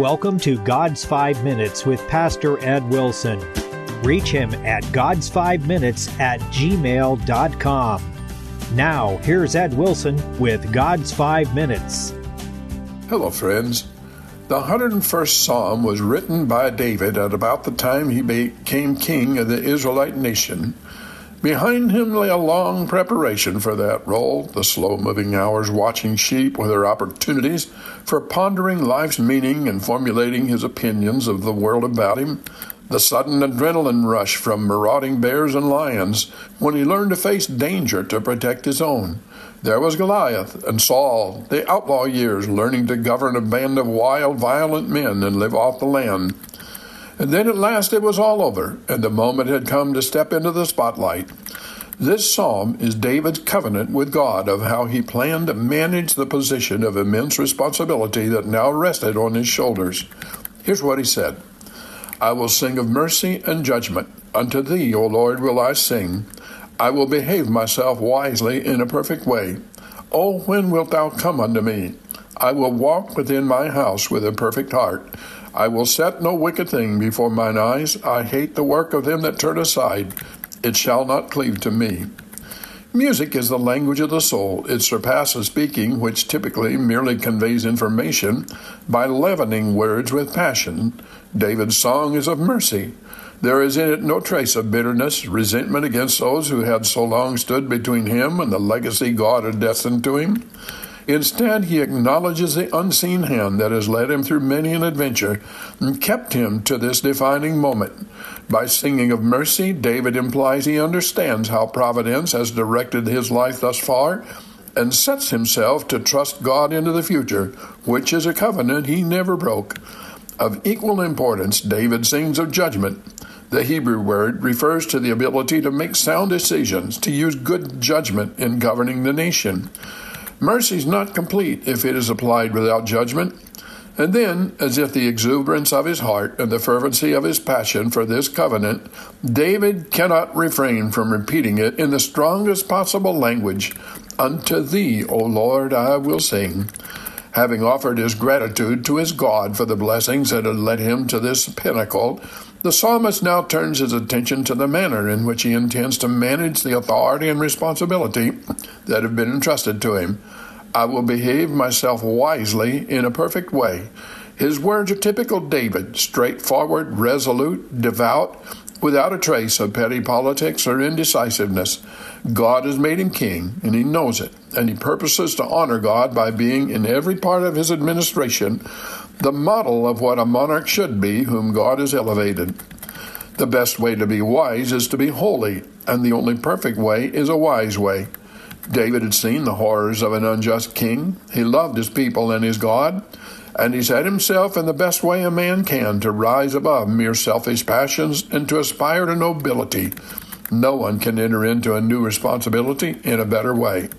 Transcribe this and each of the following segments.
welcome to God's Five Minutes with Pastor Ed Wilson. Reach him at God's5Minutes at gmail.com. Now, here's Ed Wilson with God's Five Minutes. Hello, friends. The 101st Psalm was written by David at about the time he became king of the Israelite nation. Behind him lay a long preparation for that role, the slow moving hours watching sheep with their opportunities for pondering life's meaning and formulating his opinions of the world about him, the sudden adrenaline rush from marauding bears and lions when he learned to face danger to protect his own. There was Goliath and Saul, the outlaw years, learning to govern a band of wild, violent men and live off the land. And then at last it was all over, and the moment had come to step into the spotlight. This psalm is David's covenant with God of how he planned to manage the position of immense responsibility that now rested on his shoulders. Here's what he said I will sing of mercy and judgment. Unto thee, O Lord, will I sing. I will behave myself wisely in a perfect way. O when wilt thou come unto me? I will walk within my house with a perfect heart. I will set no wicked thing before mine eyes. I hate the work of them that turn aside. It shall not cleave to me. Music is the language of the soul. It surpasses speaking, which typically merely conveys information, by leavening words with passion. David's song is of mercy. There is in it no trace of bitterness, resentment against those who had so long stood between him and the legacy God had destined to him. Instead, he acknowledges the unseen hand that has led him through many an adventure and kept him to this defining moment. By singing of mercy, David implies he understands how providence has directed his life thus far and sets himself to trust God into the future, which is a covenant he never broke. Of equal importance, David sings of judgment. The Hebrew word refers to the ability to make sound decisions, to use good judgment in governing the nation. Mercy is not complete if it is applied without judgment. And then, as if the exuberance of his heart and the fervency of his passion for this covenant, David cannot refrain from repeating it in the strongest possible language Unto thee, O Lord, I will sing. Having offered his gratitude to his God for the blessings that had led him to this pinnacle, the psalmist now turns his attention to the manner in which he intends to manage the authority and responsibility that have been entrusted to him. I will behave myself wisely in a perfect way. His words are typical David, straightforward, resolute, devout, without a trace of petty politics or indecisiveness. God has made him king, and he knows it, and he purposes to honor God by being in every part of his administration the model of what a monarch should be whom God has elevated. The best way to be wise is to be holy, and the only perfect way is a wise way. David had seen the horrors of an unjust king. He loved his people and his God, and he set himself in the best way a man can to rise above mere selfish passions and to aspire to nobility. No one can enter into a new responsibility in a better way.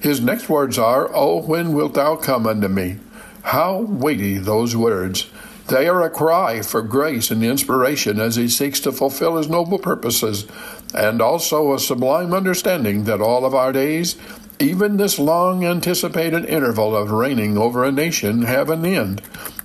His next words are, Oh, when wilt thou come unto me? How weighty those words! They are a cry for grace and inspiration as he seeks to fulfill his noble purposes, and also a sublime understanding that all of our days, even this long anticipated interval of reigning over a nation, have an end.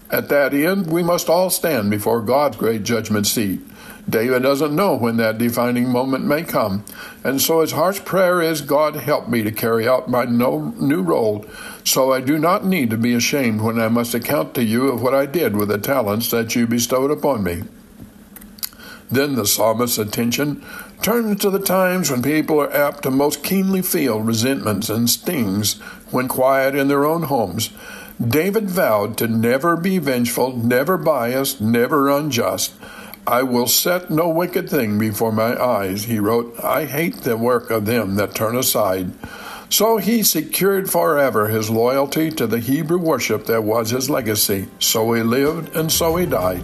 At that end, we must all stand before God's great judgment seat. David doesn't know when that defining moment may come, and so his heart's prayer is God help me to carry out my no, new role, so I do not need to be ashamed when I must account to you of what I did with the talents that you bestowed upon me. Then the psalmist's attention turns to the times when people are apt to most keenly feel resentments and stings when quiet in their own homes. David vowed to never be vengeful, never biased, never unjust. I will set no wicked thing before my eyes, he wrote. I hate the work of them that turn aside. So he secured forever his loyalty to the Hebrew worship that was his legacy. So he lived and so he died.